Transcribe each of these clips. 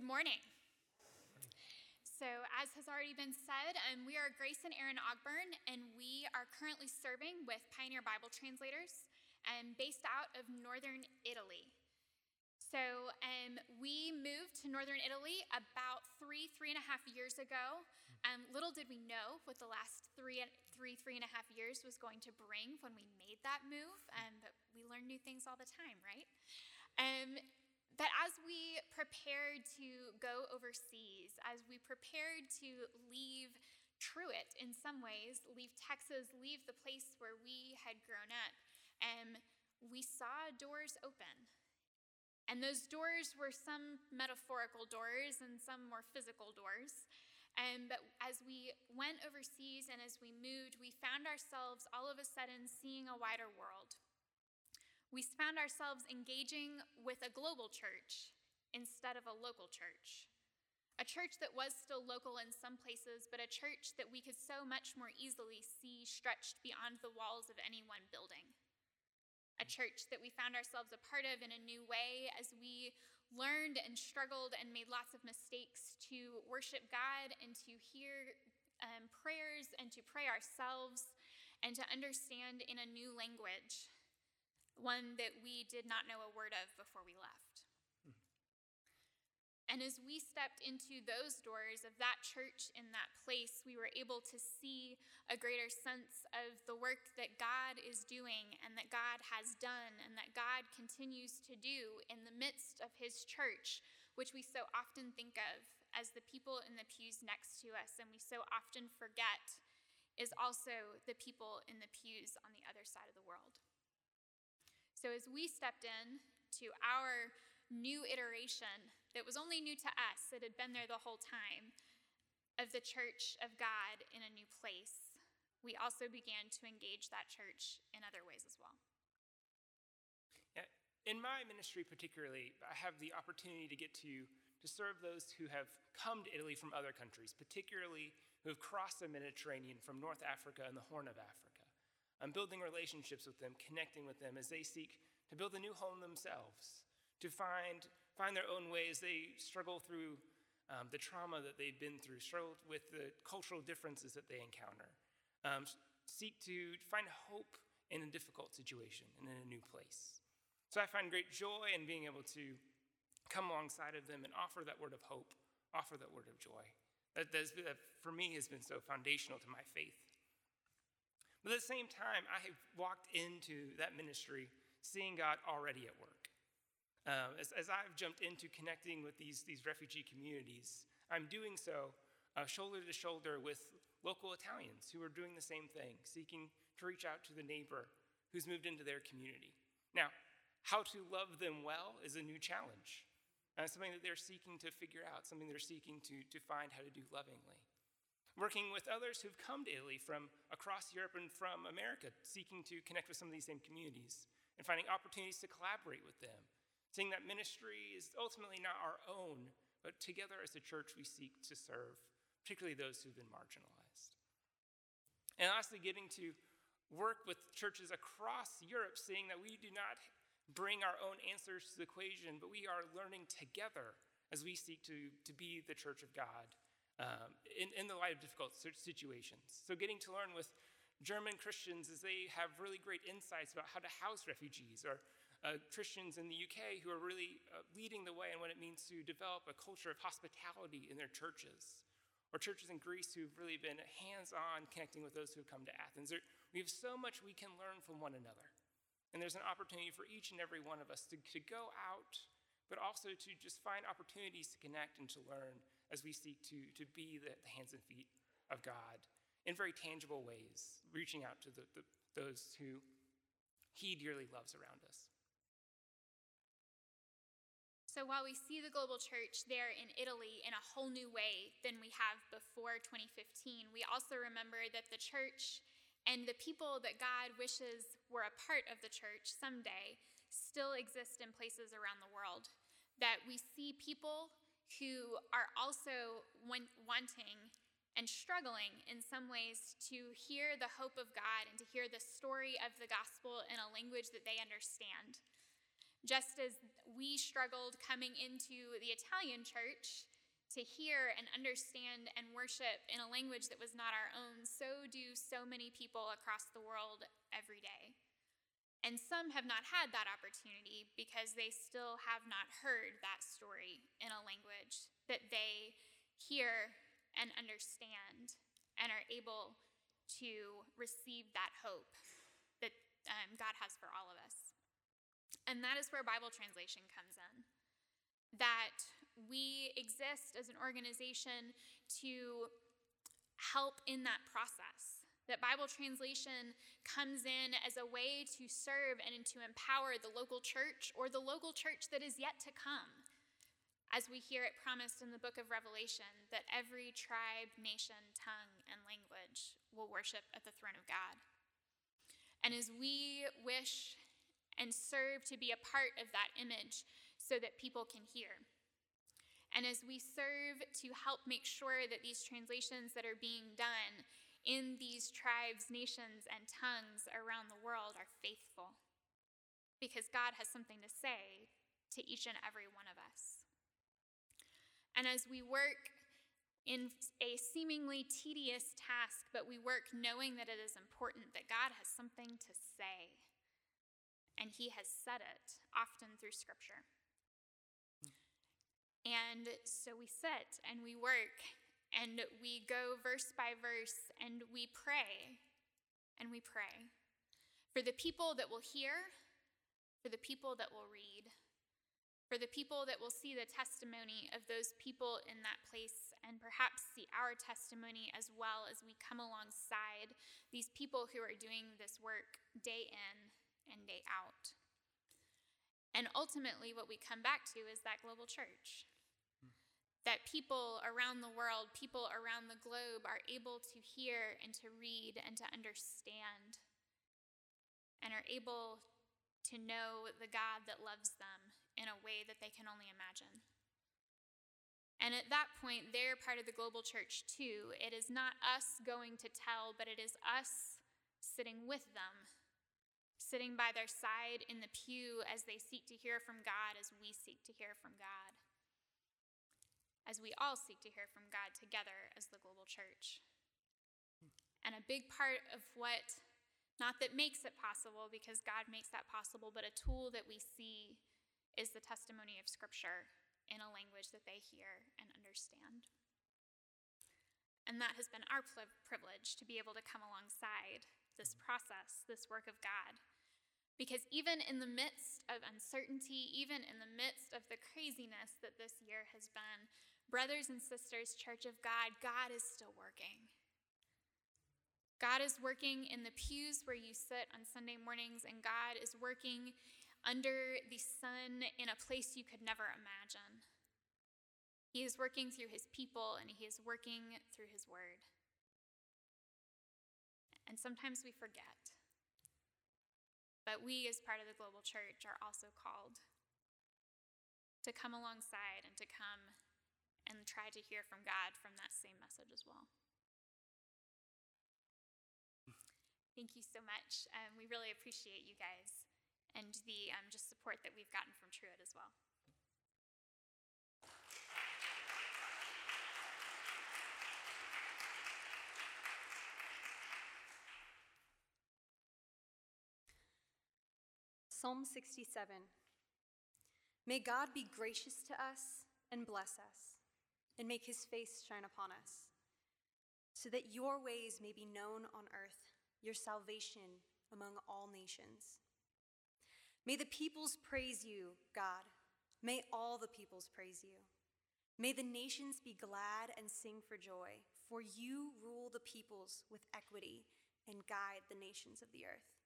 Good morning. So, as has already been said, um, we are Grace and Aaron Ogburn, and we are currently serving with Pioneer Bible Translators um, based out of northern Italy. So, um, we moved to northern Italy about three, three and a half years ago. Um, little did we know what the last three, three, three and a half years was going to bring when we made that move, um, but we learn new things all the time, right? Um, but as we prepared to go overseas, as we prepared to leave Truett in some ways, leave Texas, leave the place where we had grown up, um, we saw doors open. And those doors were some metaphorical doors and some more physical doors. Um, but as we went overseas and as we moved, we found ourselves all of a sudden seeing a wider world we found ourselves engaging with a global church instead of a local church. A church that was still local in some places, but a church that we could so much more easily see stretched beyond the walls of any one building. A church that we found ourselves a part of in a new way as we learned and struggled and made lots of mistakes to worship God and to hear um, prayers and to pray ourselves and to understand in a new language one that we did not know a word of before we left. Hmm. And as we stepped into those doors of that church in that place, we were able to see a greater sense of the work that God is doing and that God has done and that God continues to do in the midst of his church, which we so often think of as the people in the pews next to us and we so often forget is also the people in the pews on the other side of the world. So as we stepped in to our new iteration that was only new to us, it had been there the whole time, of the church of God in a new place, we also began to engage that church in other ways as well. Yeah, in my ministry, particularly, I have the opportunity to get to, to serve those who have come to Italy from other countries, particularly who have crossed the Mediterranean from North Africa and the Horn of Africa. I'm building relationships with them, connecting with them as they seek to build a new home themselves, to find, find their own ways. They struggle through um, the trauma that they've been through, struggle with the cultural differences that they encounter, um, seek to find hope in a difficult situation and in a new place. So I find great joy in being able to come alongside of them and offer that word of hope, offer that word of joy. That, that for me has been so foundational to my faith. But at the same time, I have walked into that ministry seeing God already at work. Um, as, as, I've jumped into connecting with these, these refugee communities, I'm doing so uh, shoulder to shoulder with local Italians who are doing the same thing, seeking to reach out to the neighbor who's moved into their community. Now, how to love them well is a new challenge, uh, something that they're seeking to figure out, something they're seeking to, to find how to do lovingly working with others who've come to Italy from across Europe and from America, seeking to connect with some of these same communities and finding opportunities to collaborate with them. Seeing that ministry is ultimately not our own, but together as a church we seek to serve, particularly those who've been marginalized. And lastly, getting to work with churches across Europe, seeing that we do not bring our own answers to the equation, but we are learning together as we seek to, to be the church of God um, in, in the light of difficult situations. So, getting to learn with German Christians as they have really great insights about how to house refugees, or uh, Christians in the UK who are really uh, leading the way in what it means to develop a culture of hospitality in their churches, or churches in Greece who've really been hands on connecting with those who have come to Athens. There, we have so much we can learn from one another. And there's an opportunity for each and every one of us to, to go out, but also to just find opportunities to connect and to learn as we seek to, to be the, the hands and feet of God in very tangible ways, reaching out to the, the, those who He dearly loves around us. So while we see the global church there in Italy in a whole new way than we have before 2015, we also remember that the church and the people that God wishes were a part of the church someday still exist in places around the world. That we see people who are also wanting and struggling in some ways to hear the hope of God and to hear the story of the gospel in a language that they understand. Just as we struggled coming into the Italian church to hear and understand and worship in a language that was not our own, so do so many people across the world every day. And some have not had that opportunity because they still have not heard that story in a language that they hear and understand and are able to receive that hope that um, God has for all of us. And that is where Bible translation comes in. That we exist as an organization to help in that process. That Bible translation comes in as a way to serve and to empower the local church or the local church that is yet to come. As we hear it promised in the book of Revelation, that every tribe, nation, tongue, and language will worship at the throne of God. And as we wish and serve to be a part of that image so that people can hear, and as we serve to help make sure that these translations that are being done in these tribes, nations, and tongues around the world are faithful, because God has something to say to each and every one of us. And as we work in a seemingly tedious task, but we work knowing that it is important, that God has something to say, and He has said it often through Scripture. Hmm. And so we sit and we work and we go verse by verse and we pray and we pray for the people that will hear, for the people that will read, for the people that will see the testimony of those people in that place and perhaps see our testimony as well as we come alongside these people who are doing this work day in and day out. And ultimately, what we come back to is that global church that people around the world, people around the globe, are able to hear and to read and to understand and are able to know the God that loves them in a way that they can only imagine. And at that point, they're part of the global church too. It is not us going to tell, but it is us sitting with them, sitting by their side in the pew as they seek to hear from God, as we seek to hear from God as we all seek to hear from God together as the global church. And a big part of what, not that makes it possible, because God makes that possible, but a tool that we see is the testimony of Scripture in a language that they hear and understand. And that has been our privilege to be able to come alongside this process, this work of God. Because even in the midst of uncertainty, even in the midst of the craziness that this year has been, Brothers and sisters, Church of God, God is still working. God is working in the pews where you sit on Sunday mornings, and God is working under the sun in a place you could never imagine. He is working through his people, and he is working through his word. And sometimes we forget. But we, as part of the global church, are also called to come alongside and to come and try to hear from God from that same message as well. Thank you so much. Um, we really appreciate you guys and the um, just support that we've gotten from Truett as well. Psalm 67 May God be gracious to us and bless us and make his face shine upon us, so that your ways may be known on earth, your salvation among all nations. May the peoples praise you, God. May all the peoples praise you. May the nations be glad and sing for joy, for you rule the peoples with equity and guide the nations of the earth.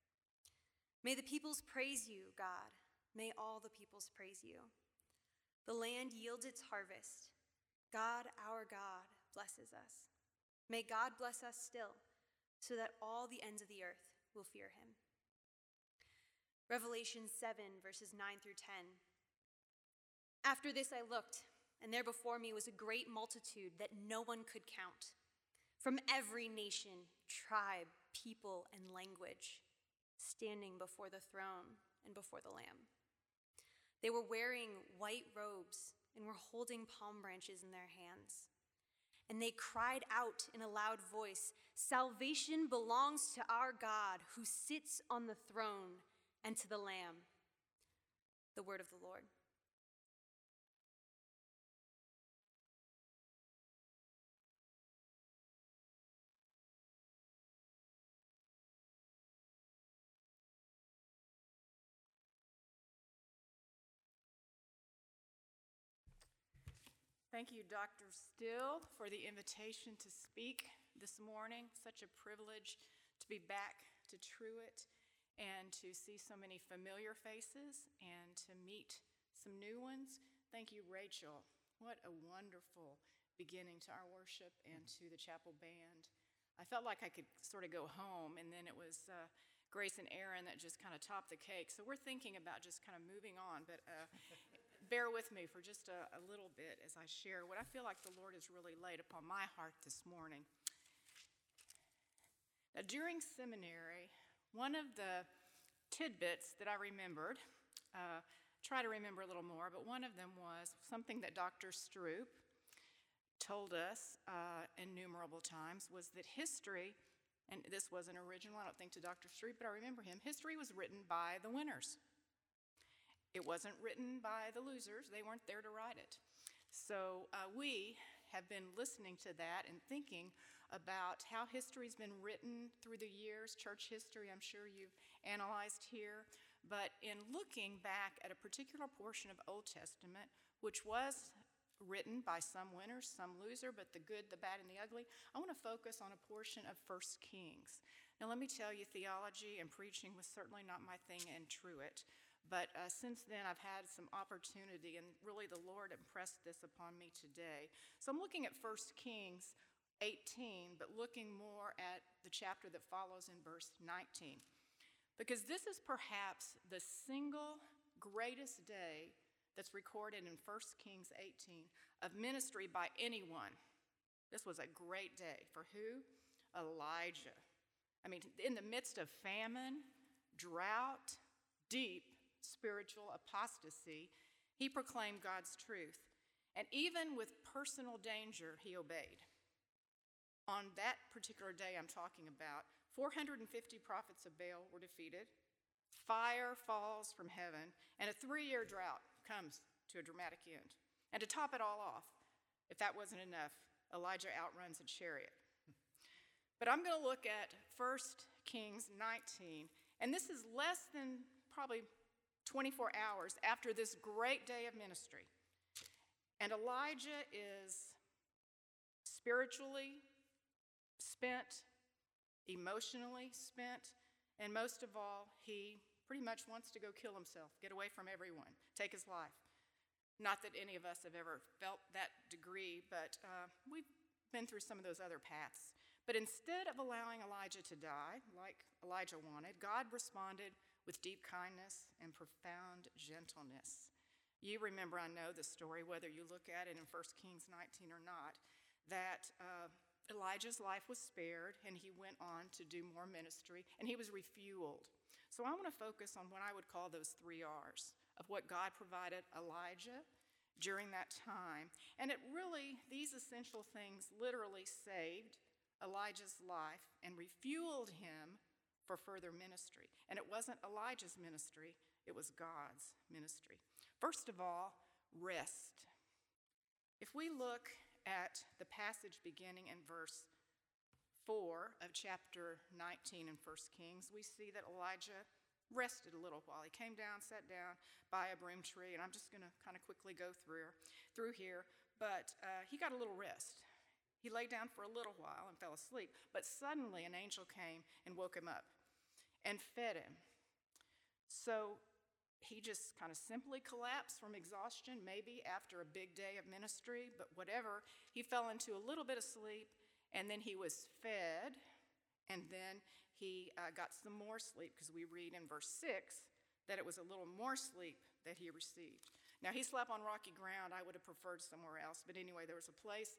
May the peoples praise you, God. May all the peoples praise you. The land yields its harvest. God, our God, blesses us. May God bless us still, so that all the ends of the earth will fear him. Revelation 7, verses 9 through 10. After this I looked, and there before me was a great multitude that no one could count, from every nation, tribe, people, and language, standing before the throne and before the Lamb. They were wearing white robes and were holding palm branches in their hands. And they cried out in a loud voice Salvation belongs to our God who sits on the throne and to the Lamb. The word of the Lord. Thank you, Dr. Still, for the invitation to speak this morning. Such a privilege to be back to Truett and to see so many familiar faces and to meet some new ones. Thank you, Rachel. What a wonderful beginning to our worship and to the chapel band. I felt like I could sort of go home, and then it was uh, Grace and Aaron that just kind of topped the cake. So we're thinking about just kind of moving on, but uh, bear with me for just a, a little bit as I share what I feel like the Lord has really laid upon my heart this morning. Now, during seminary, one of the tidbits that I remembered, uh, try to remember a little more, but one of them was something that Dr. Stroop told us uh, innumerable times was that history, and this wasn't original, I don't think to Dr. Stroop, but I remember him, history was written by the winners. It wasn't written by the losers, they weren't there to write it. So uh, we have been listening to that and thinking about how history's been written through the years, church history, I'm sure you've analyzed here. But in looking back at a particular portion of Old Testament, which was written by some winners, some loser, but the good, the bad, and the ugly, I want to focus on a portion of First Kings. Now, let me tell you, theology and preaching was certainly not my thing in Truett. But uh, since then, I've had some opportunity, and really the Lord impressed this upon me today. So I'm looking at 1 Kings 18, but looking more at the chapter that follows in verse 19. Because this is perhaps the single greatest day that's recorded in 1 Kings 18 of ministry by anyone. This was a great day. For who? Elijah. I mean, in the midst of famine, drought, deep spiritual apostasy, he proclaimed God's truth. And even with personal danger, he obeyed. On that particular day I'm talking about, 450 prophets of Baal were defeated, fire falls from heaven, and a three year drought comes to a dramatic end. And to top it all off, if that wasn't enough, Elijah outruns a chariot. But I'm going to look at 1 Kings 19, and this is less than probably 24 hours after this great day of ministry. And Elijah is spiritually spent, emotionally spent, and most of all, he pretty much wants to go kill himself, get away from everyone, take his life. Not that any of us have ever felt that degree, but uh, we've been through some of those other paths. But instead of allowing Elijah to die, like Elijah wanted, God responded with deep kindness and profound gentleness. You remember, I know the story, whether you look at it in 1 Kings 19 or not, that uh, Elijah's life was spared and he went on to do more ministry and he was refueled. So I want to focus on what I would call those three R's of what God provided Elijah during that time. And it really, these essential things literally saved Elijah's life and refueled him for further ministry. And it wasn't Elijah's ministry, it was God's ministry. First of all, rest. If we look at the passage beginning in verse 4 of chapter 19 in 1 Kings, we see that Elijah rested a little while. He came down, sat down by a broom tree, and I'm just going to kind of quickly go through, through here. But uh, he got a little rest. He lay down for a little while and fell asleep, but suddenly an angel came and woke him up and fed him. So he just kind of simply collapsed from exhaustion, maybe after a big day of ministry, but whatever. He fell into a little bit of sleep, and then he was fed, and then he uh, got some more sleep because we read in verse 6 that it was a little more sleep that he received. Now, he slept on rocky ground. I would have preferred somewhere else, but anyway, there was a place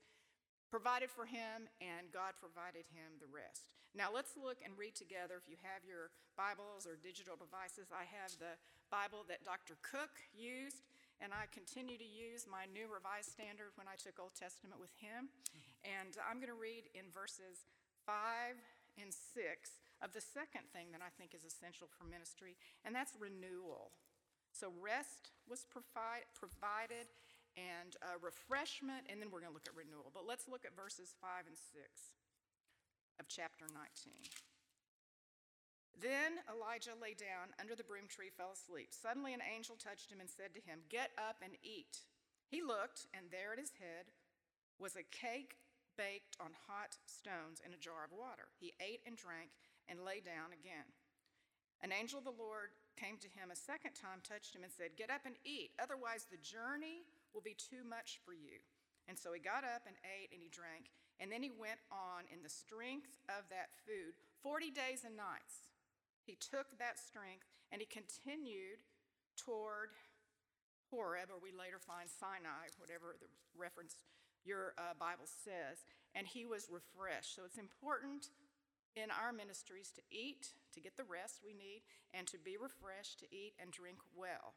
provided for him, and God provided him the rest. Now let's look and read together. If you have your Bibles or digital devices, I have the Bible that Dr. Cook used, and I continue to use my New Revised Standard when I took Old Testament with him. Mm-hmm. And I'm going to read in verses 5 and 6 of the second thing that I think is essential for ministry, and that's renewal. So, rest was provi- provided and uh, refreshment, and then we're going to look at renewal. But let's look at verses 5 and 6 of chapter 19. Then Elijah lay down under the broom tree, fell asleep. Suddenly an angel touched him and said to him, Get up and eat. He looked, and there at his head was a cake baked on hot stones in a jar of water. He ate and drank and lay down again. An angel of the Lord came to him a second time, touched him, and said, Get up and eat, otherwise the journey will be too much for you. And so he got up and ate and he drank, and then he went on in the strength of that food 40 days and nights. He took that strength and he continued toward Horeb, or we later find Sinai, whatever the reference your uh, Bible says, and he was refreshed. So it's important in our ministries to eat, to get the rest we need, and to be refreshed, to eat and drink well.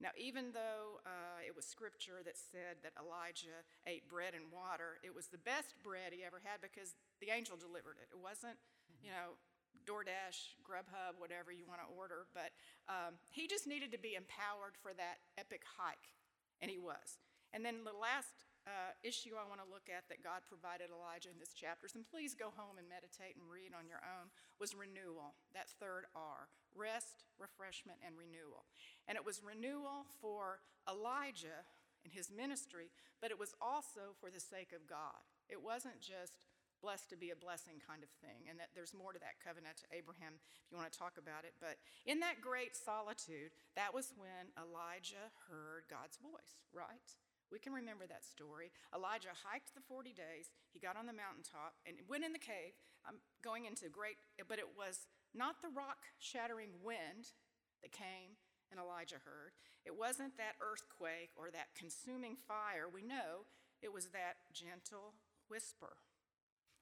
Now, even though uh, it was scripture that said that Elijah ate bread and water, it was the best bread he ever had because the angel delivered it. It wasn't, you know, DoorDash, Grubhub, whatever you want to order, but um, he just needed to be empowered for that epic hike, and he was. And then the last uh, issue I want to look at that God provided Elijah in this chapter, and please go home and meditate and read on your own, was renewal, that third R rest, refreshment, and renewal. And it was renewal for Elijah and his ministry, but it was also for the sake of God. It wasn't just blessed to be a blessing kind of thing. And that there's more to that covenant to Abraham if you want to talk about it. But in that great solitude, that was when Elijah heard God's voice, right? We can remember that story. Elijah hiked the 40 days. He got on the mountaintop and went in the cave. I'm going into great, but it was not the rock shattering wind that came and Elijah heard. It wasn't that earthquake or that consuming fire. We know it was that gentle whisper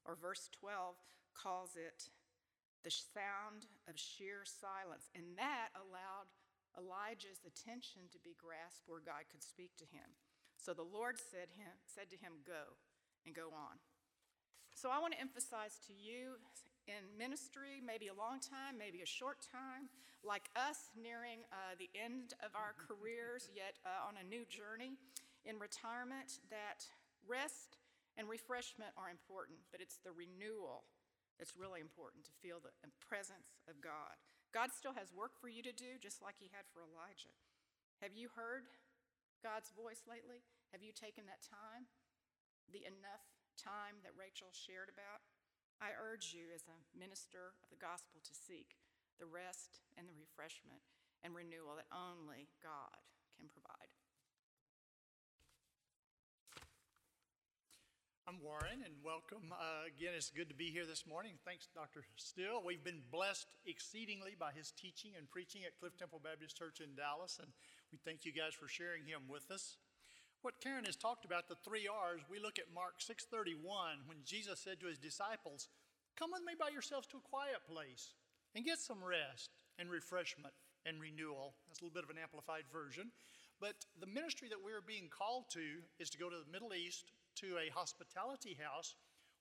or verse 12 calls it the sound of sheer silence. And that allowed Elijah's attention to be grasped where God could speak to him. So the Lord said, him, said to him, Go and go on. So I want to emphasize to you in ministry, maybe a long time, maybe a short time, like us nearing uh, the end of our careers, yet uh, on a new journey in retirement, that rest and refreshment are important, but it's the renewal that's really important to feel the presence of God. God still has work for you to do, just like He had for Elijah. Have you heard God's voice lately? Have you taken that time? The enough time that Rachel shared about? I urge you, as a minister of the gospel, to seek the rest and the refreshment and renewal that only God can provide. I'm Warren, and welcome. Uh, again, it's good to be here this morning. Thanks, Dr. Still. We've been blessed exceedingly by his teaching and preaching at Cliff Temple Baptist Church in Dallas, and we thank you guys for sharing him with us. What Karen has talked about, the three R's, we look at Mark 6:31 when Jesus said to his disciples, "Come with me by yourselves to a quiet place and get some rest and refreshment and renewal." That's a little bit of an amplified version. But the ministry that we're being called to is to go to the Middle East to a hospitality house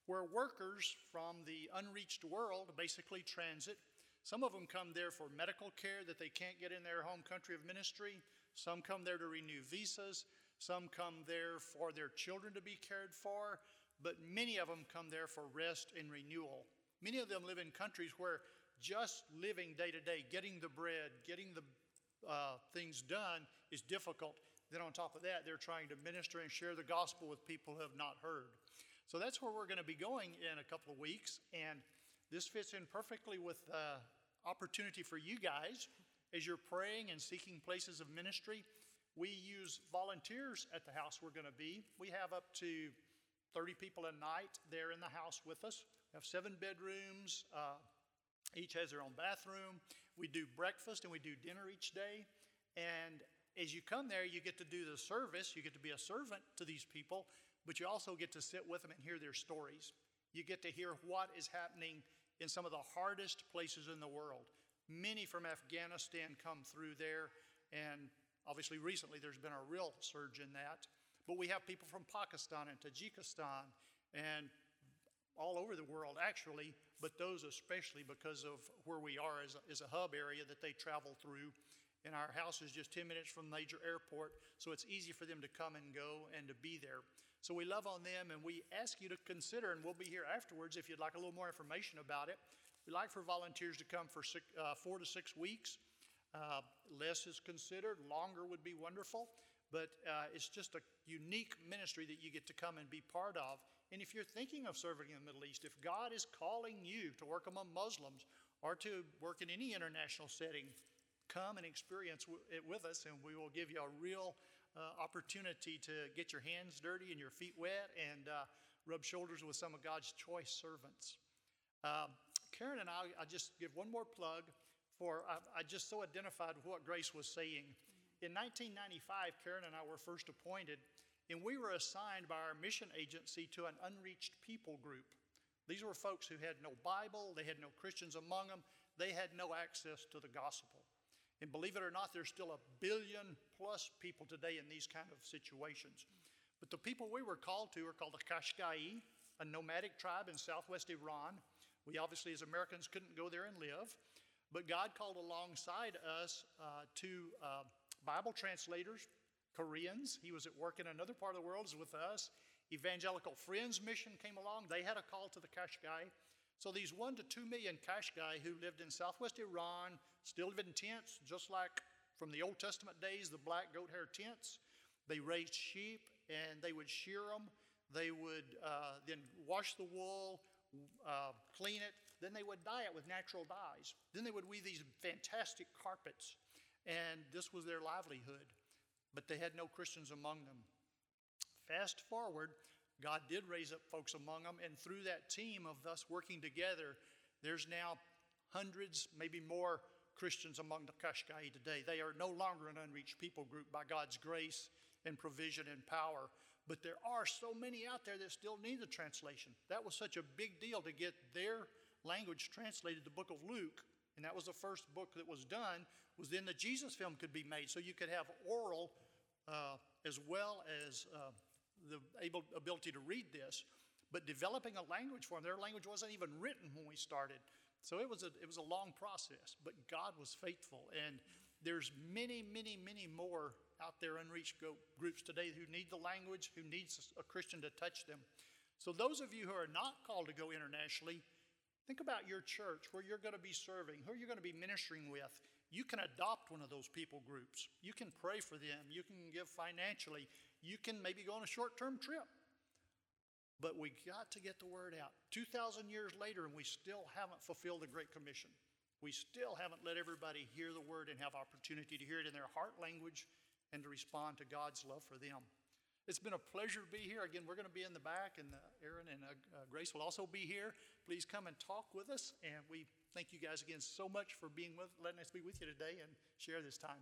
where workers from the unreached world basically transit. Some of them come there for medical care that they can't get in their home country of ministry. Some come there to renew visas. Some come there for their children to be cared for. But many of them come there for rest and renewal. Many of them live in countries where just living day to day, getting the bread, getting the uh, things done is difficult. Then, on top of that, they're trying to minister and share the gospel with people who have not heard. So that's where we're going to be going in a couple of weeks. And this fits in perfectly with the opportunity for you guys as you're praying and seeking places of ministry. We use volunteers at the house we're going to be. We have up to 30 people a night there in the house with us. We have seven bedrooms. Uh, each has their own bathroom. We do breakfast and we do dinner each day. And as you come there, you get to do the service, you get to be a servant to these people, but you also get to sit with them and hear their stories. You get to hear what is happening in some of the hardest places in the world. Many from Afghanistan come through there, and obviously recently there's been a real surge in that. But we have people from Pakistan and Tajikistan and all over the world, actually, but those especially because of where we are as a, as a hub area that they travel through. And our house is just 10 minutes from the major airport, so it's easy for them to come and go and to be there. So we love on them, and we ask you to consider, and we'll be here afterwards if you'd like a little more information about it. We'd like for volunteers to come for six, uh, four to six weeks. Uh, less is considered, longer would be wonderful, but uh, it's just a unique ministry that you get to come and be part of. And if you're thinking of serving in the Middle East, if God is calling you to work among Muslims or to work in any international setting, come and experience it with us, and we will give you a real uh, opportunity to get your hands dirty and your feet wet and uh, rub shoulders with some of God's choice servants. Uh, Karen and I, I just give one more plug for, I, I just so identified what Grace was saying. In 1995, Karen and I were first appointed and we were assigned by our mission agency to an unreached people group. These were folks who had no Bible, they had no Christians among them, they had no access to the gospel. And believe it or not, there's still a billion plus people today in these kind of situations. But the people we were called to are called the Qashqai, a nomadic tribe in southwest Iran. We obviously, as Americans, couldn't go there and live, but God called alongside us uh, two uh, Bible translators, Koreans. He was at work in another part of the world, is with us. Evangelical Friends Mission came along. They had a call to the Qashqai. So these one to two million Qashqai who lived in southwest Iran still live in tents, just like from the Old Testament days, the black goat hair tents. They raised sheep and they would shear them. They would uh, then wash the wool, uh, clean it. Then they would dye it with natural dyes. Then they would weave these fantastic carpets. And this was their livelihood but they had no Christians among them. Fast forward, God did raise up folks among them, and through that team of us working together, there's now hundreds, maybe more Christians among the Qashqai today. They are no longer an unreached people group by God's grace and provision and power. But there are so many out there that still need the translation. That was such a big deal to get their language translated, the book of Luke, and that was the first book that was done, was then the Jesus film could be made. So you could have oral uh, as well as uh, the able, ability to read this, but developing a language for them. Their language wasn't even written when we started. So it was a, it was a long process, but God was faithful. And there's many, many, many more out there unreached groups today who need the language, who needs a Christian to touch them. So those of you who are not called to go internationally, think about your church, where you're going to be serving, who you're going to be ministering with. You can adopt one of those people groups. You can pray for them. You can give financially. You can maybe go on a short term trip. But we got to get the word out. 2,000 years later, and we still haven't fulfilled the Great Commission. We still haven't let everybody hear the word and have opportunity to hear it in their heart language and to respond to God's love for them. It's been a pleasure to be here. Again, we're going to be in the back, and uh, Aaron and uh, uh, Grace will also be here. Please come and talk with us, and we Thank you guys again so much for being with, letting us be with you today and share this time.